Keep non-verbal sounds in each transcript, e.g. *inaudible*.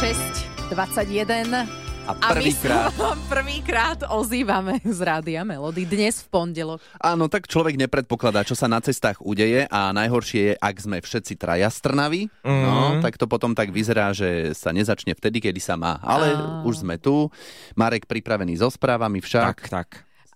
6.21. A prvýkrát. prvýkrát ozývame z Rádia Melody dnes v pondelok. Áno, tak človek nepredpokladá, čo sa na cestách udeje a najhoršie je, ak sme všetci traja strnaví, mm. no, tak to potom tak vyzerá, že sa nezačne vtedy, kedy sa má. Ale a... už sme tu. Marek pripravený so správami však. Tak, tak.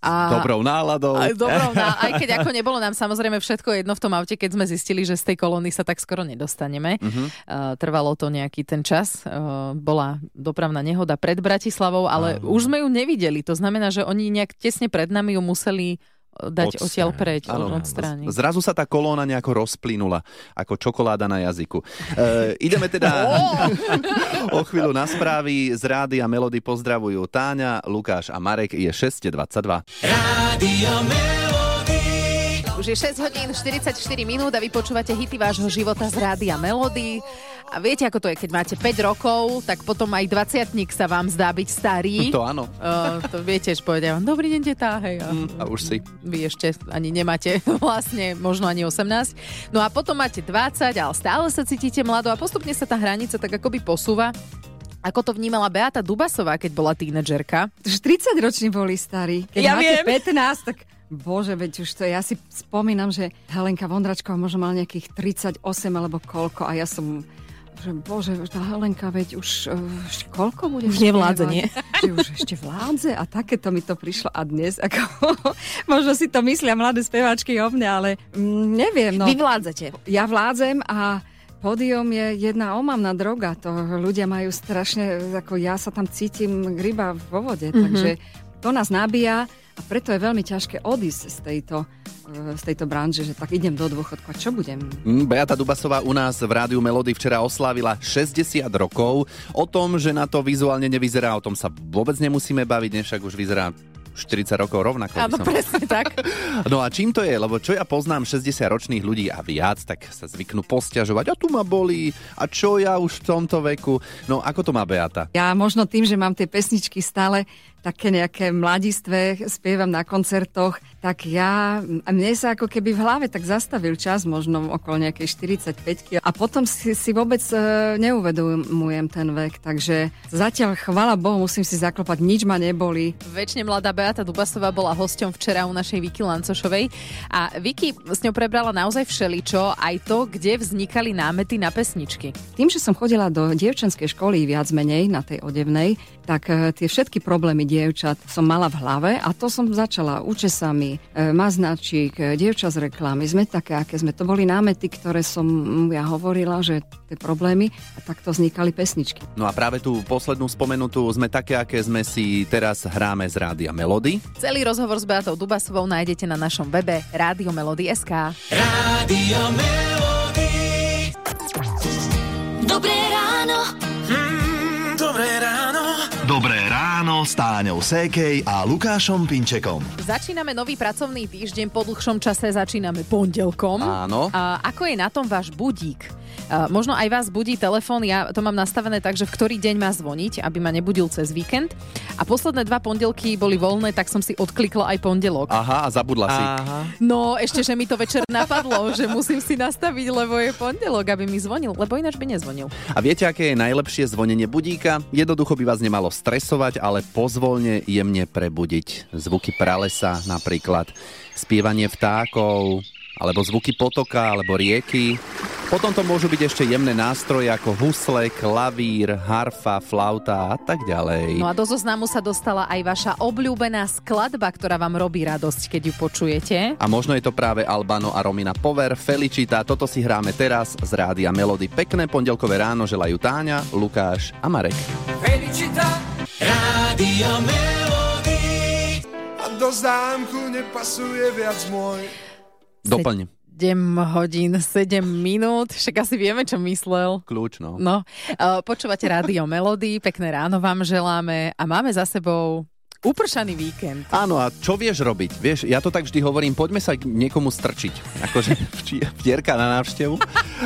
A, dobrou náladou. Aj, dobrou ná... aj keď ako nebolo nám samozrejme všetko jedno v tom aute, keď sme zistili, že z tej kolóny sa tak skoro nedostaneme. Uh-huh. Uh, trvalo to nejaký ten čas. Uh, bola dopravná nehoda pred Bratislavou, ale uh-huh. už sme ju nevideli. To znamená, že oni nejak tesne pred nami ju museli dať Odstráň. odtiaľ preč, ano, odstrániť. Zrazu sa tá kolóna nejako rozplynula, ako čokoláda na jazyku. E, ideme teda *laughs* *laughs* o chvíľu na správy z Rády a Melody pozdravujú Táňa, Lukáš a Marek. Je 6.22. Rádio už je 6 hodín 44 minút a vy počúvate hity vášho života z Rádia Melody. A viete, ako to je, keď máte 5 rokov, tak potom aj 20 sa vám zdá byť starý. *laughs* To áno. Uh, to viete, že povedia vám, dobrý deň, tetá, hej. A, mm, a už si. Vy ešte ani nemáte *laughs* vlastne, možno ani 18. No a potom máte 20, ale stále sa cítite mlado a postupne sa tá hranica tak akoby posúva. Ako to vnímala Beata Dubasová, keď bola tínedžerka? Už 30 roční boli starí. Keď ja máte viem. 15, tak Bože, veď už to, ja si spomínam, že Helenka Vondračková možno mal nejakých 38 alebo koľko a ja som že bože, tá Helenka, veď už uh, koľko bude? Už nevládze, nie? Že už ešte vládze a takéto mi to prišlo a dnes, ako, *laughs* možno si to myslia mladé speváčky o mne, ale mm, neviem. No, Vy vládzete. Ja vládzem a Pódium je jedna omamná droga, to ľudia majú strašne, ako ja sa tam cítim ryba vo vode, mm-hmm. takže to nás nabíja a preto je veľmi ťažké odísť z tejto, e, z tejto branže, že tak idem do dôchodku a čo budem? Mm, Beata Dubasová u nás v Rádiu Melody včera oslávila 60 rokov. O tom, že na to vizuálne nevyzerá, o tom sa vôbec nemusíme baviť, však už vyzerá 40 rokov rovnako. Áno, presne tak. *laughs* No a čím to je? Lebo čo ja poznám 60-ročných ľudí a viac, tak sa zvyknú posťažovať. A tu ma bolí. A čo ja už v tomto veku? No ako to má Beata? Ja možno tým, že mám tie pesničky stále také nejaké mladistve, spievam na koncertoch, tak ja, a mne sa ako keby v hlave tak zastavil čas, možno okolo nejakej 45 a potom si, si vôbec e, neuvedomujem ten vek, takže zatiaľ, chvala Bohu, musím si zaklopať, nič ma neboli. Väčšine mladá Beata Dubasová bola hosťom včera u našej Vicky Lancošovej a Vicky s ňou prebrala naozaj všeličo, aj to, kde vznikali námety na pesničky. Tým, že som chodila do dievčenskej školy viac menej na tej odevnej, tak e, tie všetky problémy dievčat som mala v hlave a to som začala učesami, e, maznačík, e, dievča z reklamy, sme také, aké sme. To boli námety, ktoré som ja hovorila, že tie problémy a takto vznikali pesničky. No a práve tú poslednú spomenutú sme také, aké sme si teraz hráme z Rádia Melody. Celý rozhovor s Beatou Dubasovou nájdete na našom webe Rádio Melody.sk Rádio Melody Dobré ráno ráno s Táňou Sékej a Lukášom Pinčekom. Začíname nový pracovný týždeň, po dlhšom čase začíname pondelkom. Áno. A ako je na tom váš budík? Uh, možno aj vás budí telefón, ja to mám nastavené tak, že v ktorý deň má zvoniť, aby ma nebudil cez víkend. A posledné dva pondelky boli voľné, tak som si odklikla aj pondelok. Aha, a zabudla si. Aha. No, ešte, že mi to večer napadlo, *laughs* že musím si nastaviť, lebo je pondelok, aby mi zvonil, lebo ináč by nezvonil. A viete, aké je najlepšie zvonenie budíka? Jednoducho by vás nemalo stresovať, ale pozvolne jemne prebudiť. Zvuky pralesa napríklad, spievanie vtákov, alebo zvuky potoka, alebo rieky. Potom to môžu byť ešte jemné nástroje ako husle, klavír, harfa, flauta a tak ďalej. No a do zoznamu sa dostala aj vaša obľúbená skladba, ktorá vám robí radosť, keď ju počujete. A možno je to práve Albano a Romina Pover, Felicita. Toto si hráme teraz z Rádia Melody. Pekné pondelkové ráno želajú Táňa, Lukáš a Marek. Felicita, Rádio Melody. A do zámku nepasuje viac môj. Doplň. 7 hodín, 7 minút, však asi vieme, čo myslel. Kľúč, no. No, uh, počúvate rádio Melody, pekné ráno vám želáme a máme za sebou Upršaný víkend. Áno, a čo vieš robiť? Vieš, ja to tak vždy hovorím, poďme sa niekomu strčiť. Akože *laughs* vtierka na návštevu.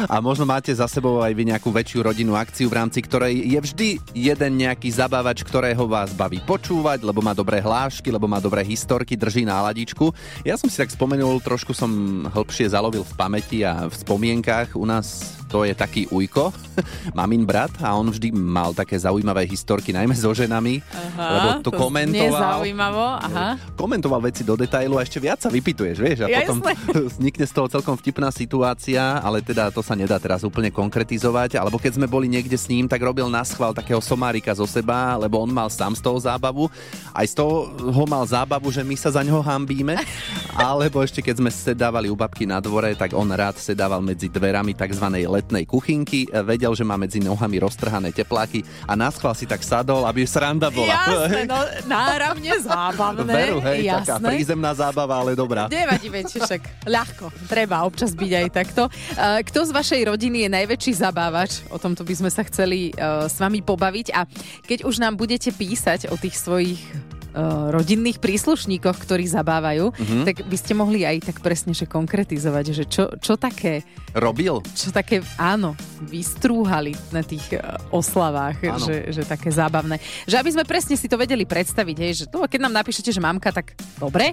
A možno máte za sebou aj vy nejakú väčšiu rodinnú akciu, v rámci ktorej je vždy jeden nejaký zabávač, ktorého vás baví počúvať, lebo má dobré hlášky, lebo má dobré historky, drží náladičku. Ja som si tak spomenul, trošku som hĺbšie zalovil v pamäti a v spomienkach u nás to je taký ujko, *laughs* mamin brat a on vždy mal také zaujímavé historky, najmä so ženami, Aha, lebo to, to komentoval. Nezaujímavo, aha. Komentoval veci do detailu a ešte viac sa vypituješ, vieš, a Ja, potom *laughs* vznikne z toho celkom vtipná situácia, ale teda to sa nedá teraz úplne konkretizovať, alebo keď sme boli niekde s ním, tak robil na schvál takého somárika zo seba, lebo on mal sám z toho zábavu, aj z toho ho mal zábavu, že my sa za ňoho hambíme, *laughs* alebo ešte keď sme sedávali u babky na dvore, tak on rád sedával medzi dverami tzv. Letnej kuchynky, vedel, že má medzi nohami roztrhané tepláky a schvál si tak sadol, aby sranda bola. Jasné, *laughs* no náramne zábavné. Veru, hej, taká jasné. prízemná zábava, ale dobrá. Nevadí, však ľahko. Treba občas byť aj takto. Uh, Kto z vašej rodiny je najväčší zabávač? O tomto by sme sa chceli uh, s vami pobaviť. A keď už nám budete písať o tých svojich uh, rodinných príslušníkoch, ktorí zabávajú, Mhm. tak by ste mohli aj tak presne že konkretizovať, že čo, čo také, Robil? čo také, áno, vystrúhali na tých uh, oslavách, Áno. že, že také zábavné. Že aby sme presne si to vedeli predstaviť, hej, že to, keď nám napíšete, že mamka, tak dobre,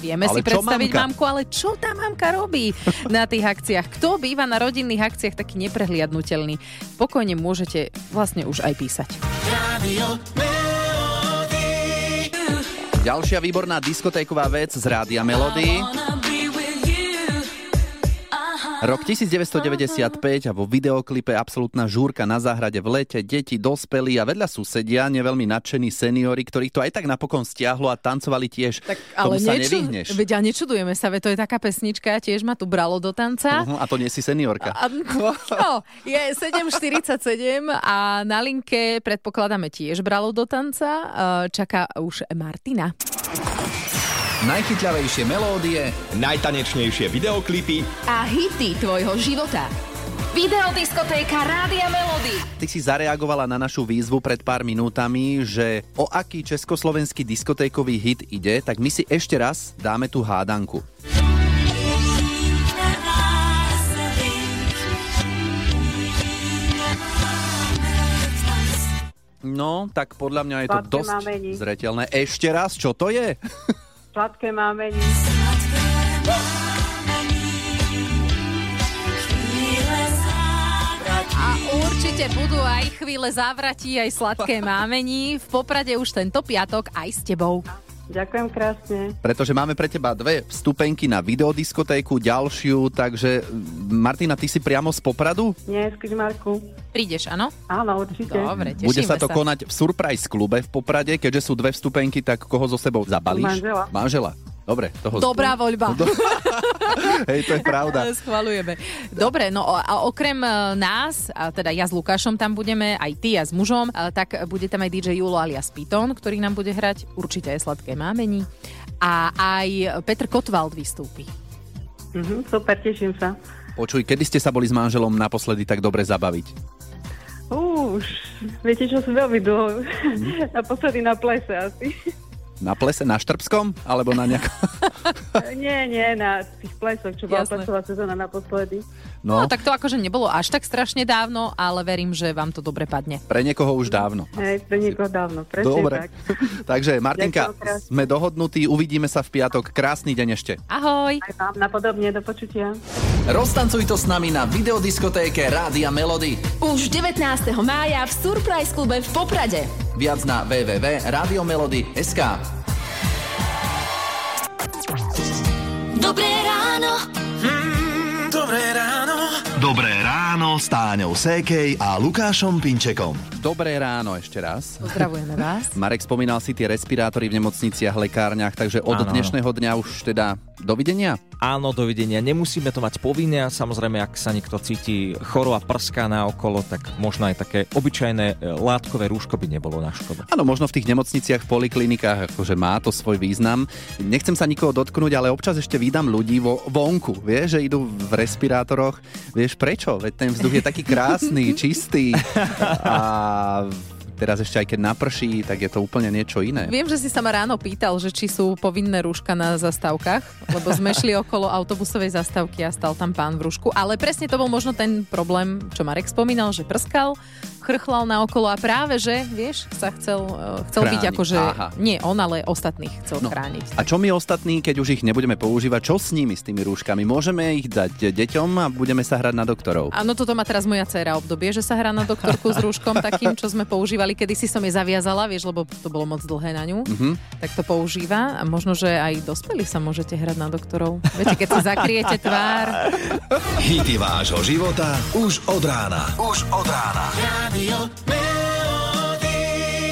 Vieme Ale si predstaviť mamka? mamku, ale čo tá mamka robí *laughs* na tých akciách? Kto býva na rodinných akciách taký neprehliadnutelný? Pokojne môžete vlastne už aj písať. Ďalšia výborná diskotéková vec z Rádia Melody. Rok 1995 a vo videoklipe absolútna žúrka na záhrade v lete, deti, dospelí a vedľa susedia, neveľmi nadšení seniori, ktorých to aj tak napokon stiahlo a tancovali tiež. Tak, Tomu ale sa nevyhneš. veď a nečudujeme sa, veď to je taká pesnička, tiež ma tu bralo do tanca. Uh-huh, a to nie si seniorka. A, no, je 7.47 a na linke predpokladáme tiež bralo do tanca. E, Čaká už Martina. Najchytľavejšie melódie Najtanečnejšie videoklipy a hity tvojho života. Videodiskotéka Rádia Melody. Ty si zareagovala na našu výzvu pred pár minútami, že o aký československý diskotékový hit ide, tak my si ešte raz dáme tú hádanku. No, tak podľa mňa je to dosť zretelné. Ešte raz, čo to je? *laughs* Sladké mámení. A určite budú aj chvíle závratí, aj sladké mámení. V Poprade už tento piatok aj s tebou. Ďakujem krásne. Pretože máme pre teba dve vstupenky na videodiskotéku, ďalšiu, takže Martina, ty si priamo z Popradu? Nie, z Kryžmarku. Prídeš, áno? Áno, určite. Dobre, tešíme Bude sa to konať v Surprise klube v Poprade, keďže sú dve vstupenky, tak koho so sebou zabalíš? Manžela. Manžela. Dobre, toho Dobrá voľba. *laughs* Hej, to je pravda. *laughs* Schvalujeme. Dobre, no a okrem e, nás, a teda ja s Lukášom tam budeme, aj ty a s mužom, a tak bude tam aj DJ Julo alias Piton, ktorý nám bude hrať určite aj Sladké mámení. A aj Petr Kotwald vystúpi. Mhm, super, teším sa. Počuj, kedy ste sa boli s manželom naposledy tak dobre zabaviť? Už viete, čo som veľmi dlho. *laughs* Naposledy na plese asi. Na plese, na Štrbskom? Alebo na nejakom... *laughs* *laughs* nie, nie, na tých plesoch, čo bola plesová sezóna naposledy. No. no, tak to akože nebolo až tak strašne dávno, ale verím, že vám to dobre padne. Pre niekoho už dávno. Hej, pre niekoho dávno, presne Dobre. tak. *laughs* Takže Martinka, sme dohodnutí, uvidíme sa v piatok. Krásny deň ešte. Ahoj. Aj vám napodobne, do počutia. Roztancuj to s nami na videodiskotéke Rádia Melody. Už 19. mája v Surprise klube v Poprade. Viac na www.radiomelody.sk Dobré ráno. Mm, Dobré ráno. Dobré ráno s Táňou Sékej a Lukášom Pinčekom. Dobré ráno ešte raz. Pozdravujeme vás. Marek spomínal si tie respirátory v nemocniciach, lekárniach, takže od áno. dnešného dňa už teda dovidenia? Áno, dovidenia. Nemusíme to mať povinné a samozrejme, ak sa niekto cíti choro a prská na okolo, tak možno aj také obyčajné e, látkové rúško by nebolo na škodu. Áno, možno v tých nemocniciach, poliklinikách, akože má to svoj význam. Nechcem sa nikoho dotknúť, ale občas ešte vydám ľudí vo, vonku, vieš, že idú v respirátoroch. Vieš prečo? Veď ten vzduch je taký krásny, *laughs* čistý a teraz ešte aj keď naprší, tak je to úplne niečo iné. Viem, že si sa ma ráno pýtal, že či sú povinné rúška na zastávkach, lebo sme šli okolo autobusovej zastávky a stal tam pán v rúšku, ale presne to bol možno ten problém, čo Marek spomínal, že prskal, chrchlal na okolo a práve, že, vieš, sa chcel, uh, chcel byť Chrániť, akože, aha. nie on, ale ostatných chcel No. chrániť. A čo my ostatní, keď už ich nebudeme používať, čo s nimi, s tými rúškami? Môžeme ich dať deťom a budeme sa hrať na doktorov. Áno, toto má teraz moja dcéra obdobie, že sa hrá na doktorku s rúškom takým, čo sme používali. Kedy si som jej zaviazala, vieš, lebo to bolo moc dlhé na ňu. Mhm. Tak to používa a možno, že aj dospelí sa môžete hrať na doktorov. Viete, keď si zakriete tvár. Hity vášho života už od rána. Už od rána.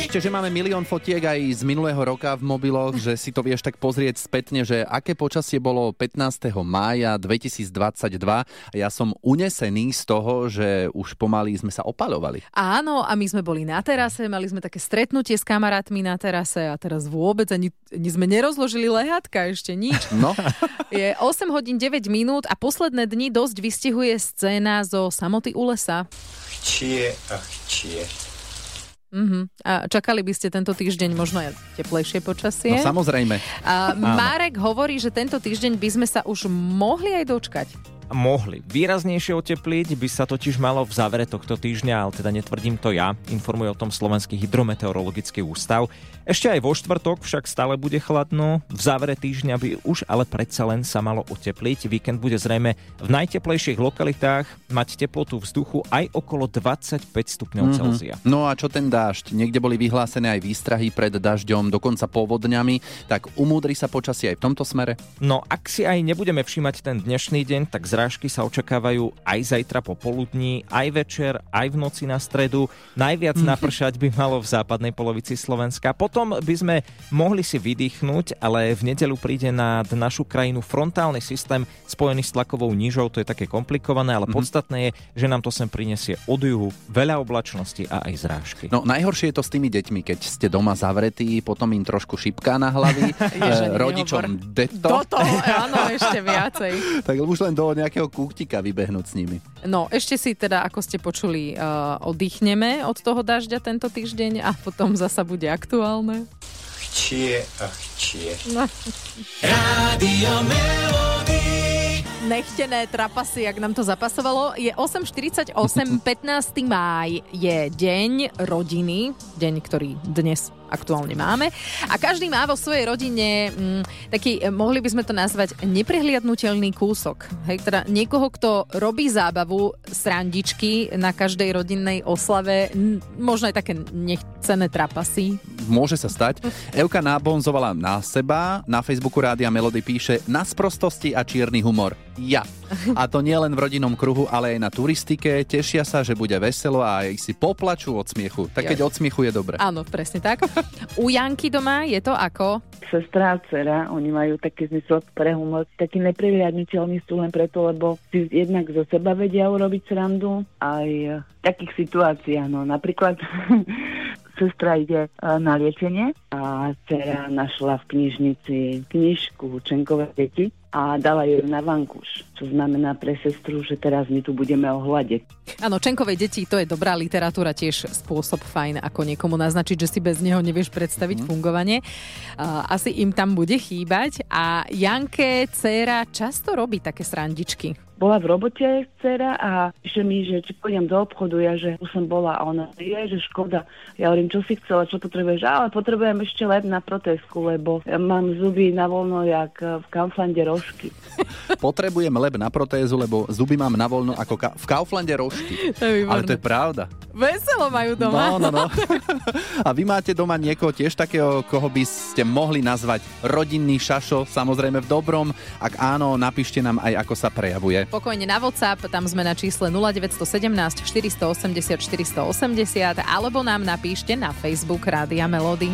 Ešte, že máme milión fotiek aj z minulého roka v mobiloch, že si to vieš tak pozrieť spätne, že aké počasie bolo 15. mája 2022. A ja som unesený z toho, že už pomaly sme sa opalovali. Áno, a my sme boli na terase, mali sme také stretnutie s kamarátmi na terase a teraz vôbec ani, ani sme nerozložili lehátka, ešte nič. No, *laughs* Je 8 hodín 9 minút a posledné dni dosť vystihuje scéna zo samoty u lesa. Chcie a chcie. Mhm. A čakali by ste tento týždeň možno aj teplejšie počasie? no samozrejme. A Marek hovorí, že tento týždeň by sme sa už mohli aj dočkať. Mohli. Výraznejšie otepliť by sa totiž malo v závere tohto týždňa, ale teda netvrdím to ja, informuje o tom Slovenský hydrometeorologický ústav. Ešte aj vo štvrtok však stále bude chladno, v závere týždňa by už ale predsa len sa malo otepliť. Víkend bude zrejme v najteplejších lokalitách mať teplotu vzduchu aj okolo 25 stupňov Mhm. Celzia. No a čo ten dážď? Niekde boli vyhlásené aj výstrahy pred dažďom, dokonca povodňami, tak umúdri sa počasie aj v tomto smere? No ak si aj nebudeme všímať ten dnešný deň, tak zrážky sa očakávajú aj zajtra popoludní, aj večer, aj v noci na stredu. Najviac napršať by malo v západnej polovici Slovenska. Potom by sme mohli si vydýchnuť, ale v nedelu príde nad našu krajinu frontálny systém spojený s tlakovou nížou. To je také komplikované, ale podstatné je, že nám to sem prinesie od juhu veľa oblačnosti a aj zrážky. No najhoršie je to s tými deťmi, keď ste doma zavretí, potom im trošku šipká na hlavy, *laughs* Ježe, eh, rodičom nehovor. deto, Toto, áno, *laughs* ešte viacej. tak už len do nejakého kúktika vybehnúť s nimi. No, ešte si teda, ako ste počuli, uh, oddychneme od toho dažďa tento týždeň a potom zasa bude aktuálne. Chcie a chcie. No. Melody. Nechtené trapasy, ak nám to zapasovalo. Je 8.48, 15. máj je deň rodiny, deň, ktorý dnes aktuálne máme. A každý má vo svojej rodine mm, taký, eh, mohli by sme to nazvať, neprehliadnutelný kúsok. Hej, teda niekoho, kto robí zábavu, srandičky na každej rodinnej oslave, n- možno aj také nechcené trapasy. Môže sa stať. Euka nábonzovala na seba, na Facebooku Rádia Melody píše na sprostosti a čierny humor. Ja. A to nie len v rodinnom kruhu, ale aj na turistike. Tešia sa, že bude veselo a aj si poplačú od smiechu. Tak keď od smiechu je dobre. Áno, presne tak. U Janky doma je to ako? sestra a dcera, oni majú taký zmysel pre humor. Taký neprehliadnutelný sú len preto, lebo si jednak zo seba vedia urobiť srandu, aj v takých situáciách. No, napríklad *laughs* sestra ide e, na liečenie a dcera našla v knižnici knižku Čenkové deti a dala ju na vankúš, čo znamená pre sestru, že teraz my tu budeme o hlade. Áno, Čenkovej deti, to je dobrá literatúra, tiež spôsob fajn, ako niekomu naznačiť, že si bez neho nevieš predstaviť mm. fungovanie. Uh, asi im tam bude chýbať. A Janke, dcéra, často robí také srandičky. bola v robote dcera a píše mi, že či pôjdem do obchodu, ja že už som bola a ona, je, že škoda. Ja hovorím, čo si chcela, čo potrebuješ? Ale potrebujem ešte lep na protesku, lebo ja mám zuby na voľno, jak v Kauflande rožky. *laughs* Potrebujem leb na protézu, lebo zuby mám na voľno ako ka- v Kauflande rožky. *laughs* To je Ale to je pravda. Veselo majú No, doma. no, no. *laughs* A vy máte doma niekoho tiež takého, koho by ste mohli nazvať rodinný šašo, samozrejme v dobrom. Ak áno, napíšte nám aj, ako sa prejavuje. Pokojne na WhatsApp, tam sme na čísle 0917 480 480 alebo nám napíšte na Facebook Rádia Melody.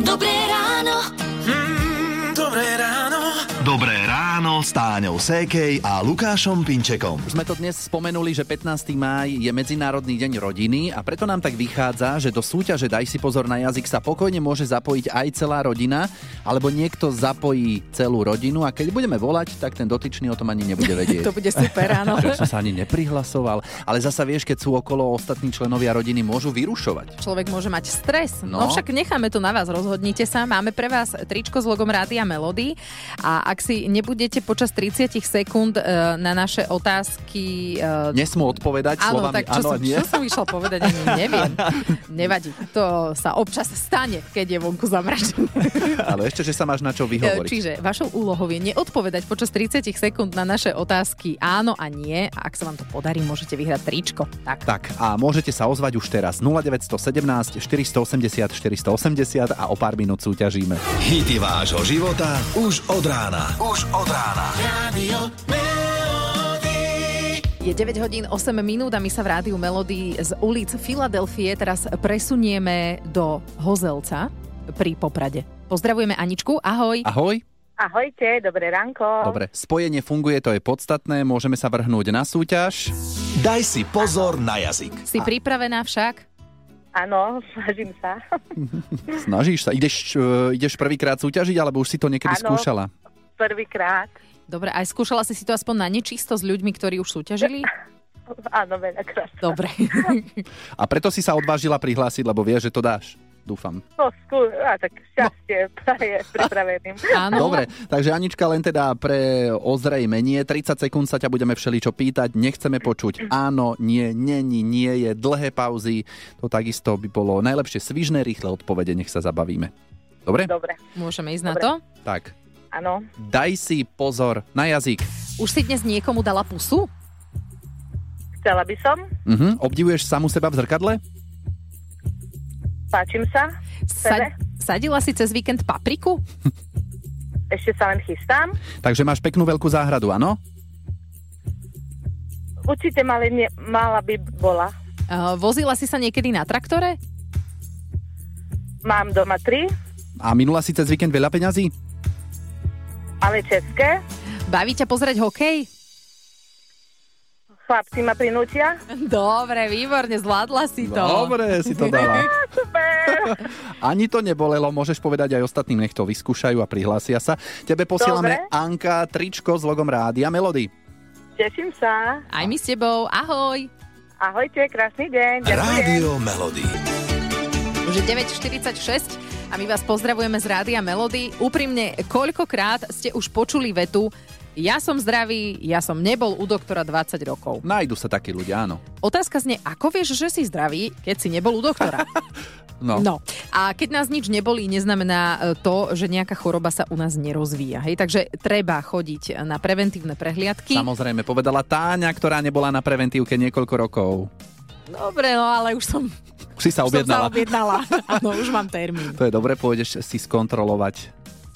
Dobré ráno. Mm, dobré ráno. Dobré ráno s Táňou Sékej a Lukášom Pinčekom. Už sme to dnes spomenuli, že 15. máj je Medzinárodný deň rodiny a preto nám tak vychádza, že do súťaže Daj si pozor na jazyk sa pokojne môže zapojiť aj celá rodina, alebo niekto zapojí celú rodinu a keď budeme volať, tak ten dotyčný o tom ani nebude *laughs* vedieť. To bude super, áno. *laughs* že som sa ani neprihlasoval. Ale zasa vieš, keď sú okolo ostatní členovia rodiny, môžu vyrušovať. Človek môže mať stres. No. No. však necháme to na vás, rozhodnite sa. Máme pre vás tričko s logom Rádia Melody a ak si nebudete počas 30 sekúnd e, na naše otázky... e, Nesmú odpovedať Áno, slovami tak čo, áno som, nie? čo som išla povedať, ani neviem. *laughs* Nevadí, to sa občas stane, keď je vonku zamračené. *laughs* Ale ešte, že sa máš na čo vyhovoriť. Čiže vašou úlohou je neodpovedať počas 30 sekúnd na naše otázky áno a nie. A ak sa vám to podarí, môžete vyhrať tričko. Tak. Tak a môžete sa ozvať už teraz 0917 480 480 a o pár minút súťažíme. Hity vášho života už od rána. Už od rána. Radio Je 9 hodín 8 minút a my sa v rádiu Melody z ulic Filadelfie teraz presunieme do Hozelca pri Poprade. Pozdravujeme Aničku, ahoj. Ahoj. Ahojte, dobré ránko. Dobre, spojenie funguje, to je podstatné, môžeme sa vrhnúť na súťaž. Daj si pozor na jazyk. Si pripravená však? Áno, snažím sa. *laughs* Snažíš sa? Ideš, uh, ideš prvýkrát súťažiť, alebo už si to niekedy Áno. skúšala? Prvýkrát. Dobre, aj skúšala si si to aspoň na nečisto s ľuďmi, ktorí už súťažili? *laughs* Áno, veľakrát. Dobre. *laughs* A preto si sa odvážila prihlásiť, lebo vieš, že to dáš. Dúfam. No, skú... a, tak šťastie *laughs* je pripraveným. Dobre, takže Anička len teda pre ozrejmenie, 30 sekúnd sa ťa budeme všeličo pýtať, nechceme počuť áno, nie, není, nie je, dlhé pauzy, to takisto by bolo najlepšie svižné, rýchle odpovede, nech sa zabavíme. Dobre? Dobre. Môžeme ísť na Dobre. to? Tak, Áno. daj si pozor na jazyk. Už si dnes niekomu dala pusu? Chcela by som. Mhm. Obdivuješ samu seba v zrkadle? Páčim sa. Sa- sadila si cez víkend papriku? *laughs* Ešte sa len chystám. Takže máš peknú veľkú záhradu, áno? Určite mali, nie, mala by bola. Uh, vozila si sa niekedy na traktore? Mám doma tri, A minula si cez víkend veľa peňazí? Ale české. Baví ťa pozrieť hokej? Chlapci ma prinútia. Dobre, výborne, zvládla si to. Dobre, si to dala. *laughs* *laughs* Super. Ani to nebolelo, môžeš povedať aj ostatným, nech to vyskúšajú a prihlásia sa. Tebe posielame Dobre. Anka tričko s logom Rádia Melody. Teším sa. Aj my s tebou, ahoj. Ahojte, krásny deň. Ďakujem. Rádio Melody. Už je 9.46 a my vás pozdravujeme z Rádia Melody. Úprimne, koľkokrát ste už počuli vetu ja som zdravý, ja som nebol u doktora 20 rokov. Nájdu sa takí ľudia, áno. Otázka znie, ako vieš, že si zdravý, keď si nebol u doktora? *laughs* No. No. A keď nás nič nebolí, neznamená e, to, že nejaká choroba sa u nás nerozvíja. Hej? Takže treba chodiť na preventívne prehliadky. Samozrejme, povedala Táňa, ktorá nebola na preventívke niekoľko rokov. Dobre, no ale už som, Už si sa už som sa objednala. objednala. Áno, už mám termín. To je dobre, pôjdeš si skontrolovať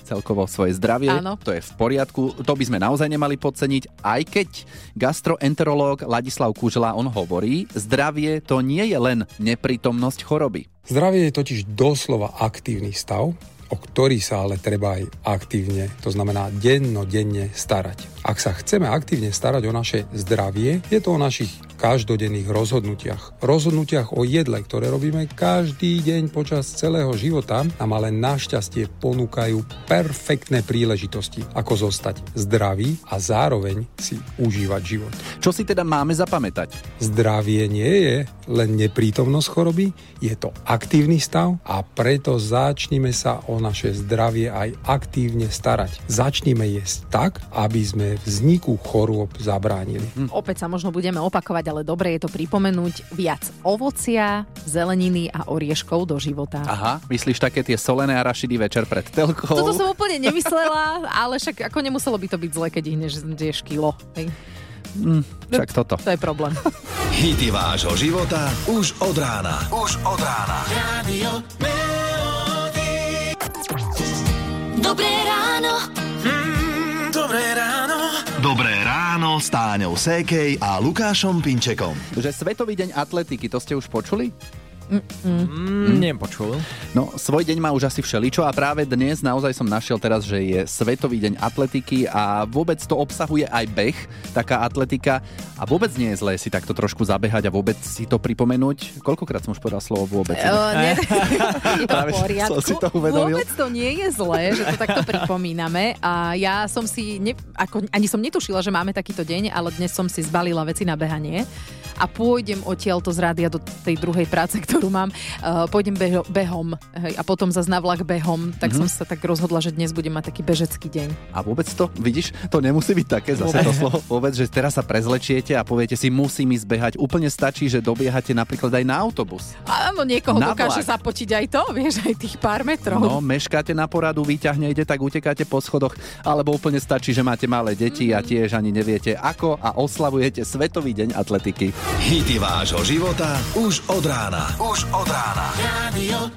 celkovo svoje zdravie. Áno. To je v poriadku. To by sme naozaj nemali podceniť, aj keď gastroenterológ Ladislav Kužela, on hovorí, zdravie to nie je len neprítomnosť choroby. Zdravie je totiž doslova aktívny stav, o ktorý sa ale treba aj aktívne, to znamená dennodenne starať. Ak sa chceme aktívne starať o naše zdravie, je to o našich každodenných rozhodnutiach. Rozhodnutiach o jedle, ktoré robíme každý deň počas celého života, nám ale našťastie ponúkajú perfektné príležitosti, ako zostať zdravý a zároveň si užívať život. Čo si teda máme zapamätať? Zdravie nie je len neprítomnosť choroby, je to aktívny stav a preto začnime sa o naše zdravie aj aktívne starať. Začnime jesť tak, aby sme vzniku chorôb zabránili. Opäť sa možno budeme opakovať, ale dobre je to pripomenúť viac ovocia, zeleniny a orieškov do života. Aha, myslíš také tie solené arašidy večer pred telkou? Toto som úplne nemyslela, ale však ako nemuselo by to byť zle, keď ich neždieš kilo. Hej. Hm, však toto. To je problém. Hity vášho života už od rána. Už od rána. Radio Dobré ráno. Mm, dobré ráno. Dobré ráno s Táňou Sékej a Lukášom Pinčekom. Že Svetový deň atletiky, to ste už počuli? Mm, nepočul. No, svoj deň má už asi všeličo a práve dnes naozaj som našiel teraz, že je Svetový deň atletiky a vôbec to obsahuje aj beh, taká atletika a vôbec nie je zlé si takto trošku zabehať a vôbec si to pripomenúť. Koľkokrát som už povedal slovo vôbec? *laughs* Uh, nie, je to Práve v poriadku. som si to uvedomil. Vôbec to nie je zlé, že to takto pripomíname. A ja som si, ne, ako, ani som netušila, že máme takýto deň, ale dnes som si zbalila veci na behanie. A pôjdem odtiaľto z rádia do tej druhej práce, *laughs* ktorú mám, uh, pôjdem beho, behom hej, a potom zase na vlak behom, tak mm-hmm. som sa tak rozhodla, že dnes budem mať taký bežecký deň. A vôbec to, vidíš, to nemusí byť také zase to slovo vôbec, že teraz sa prezlečiete a poviete si, musím ísť behať. Úplne stačí, že dobiehate napríklad aj na autobus. Áno, niekoho Na dokáže vlak. započiť aj to, vieš, aj tých pár metrov. No, meškáte na poradu, vyťahnete, tak utekáte po schodoch, alebo úplne stačí, že máte malé deti a tiež ani neviete ako a oslavujete Svetový deň atletiky. Hity vášho života už od rána. Už od rána. Radio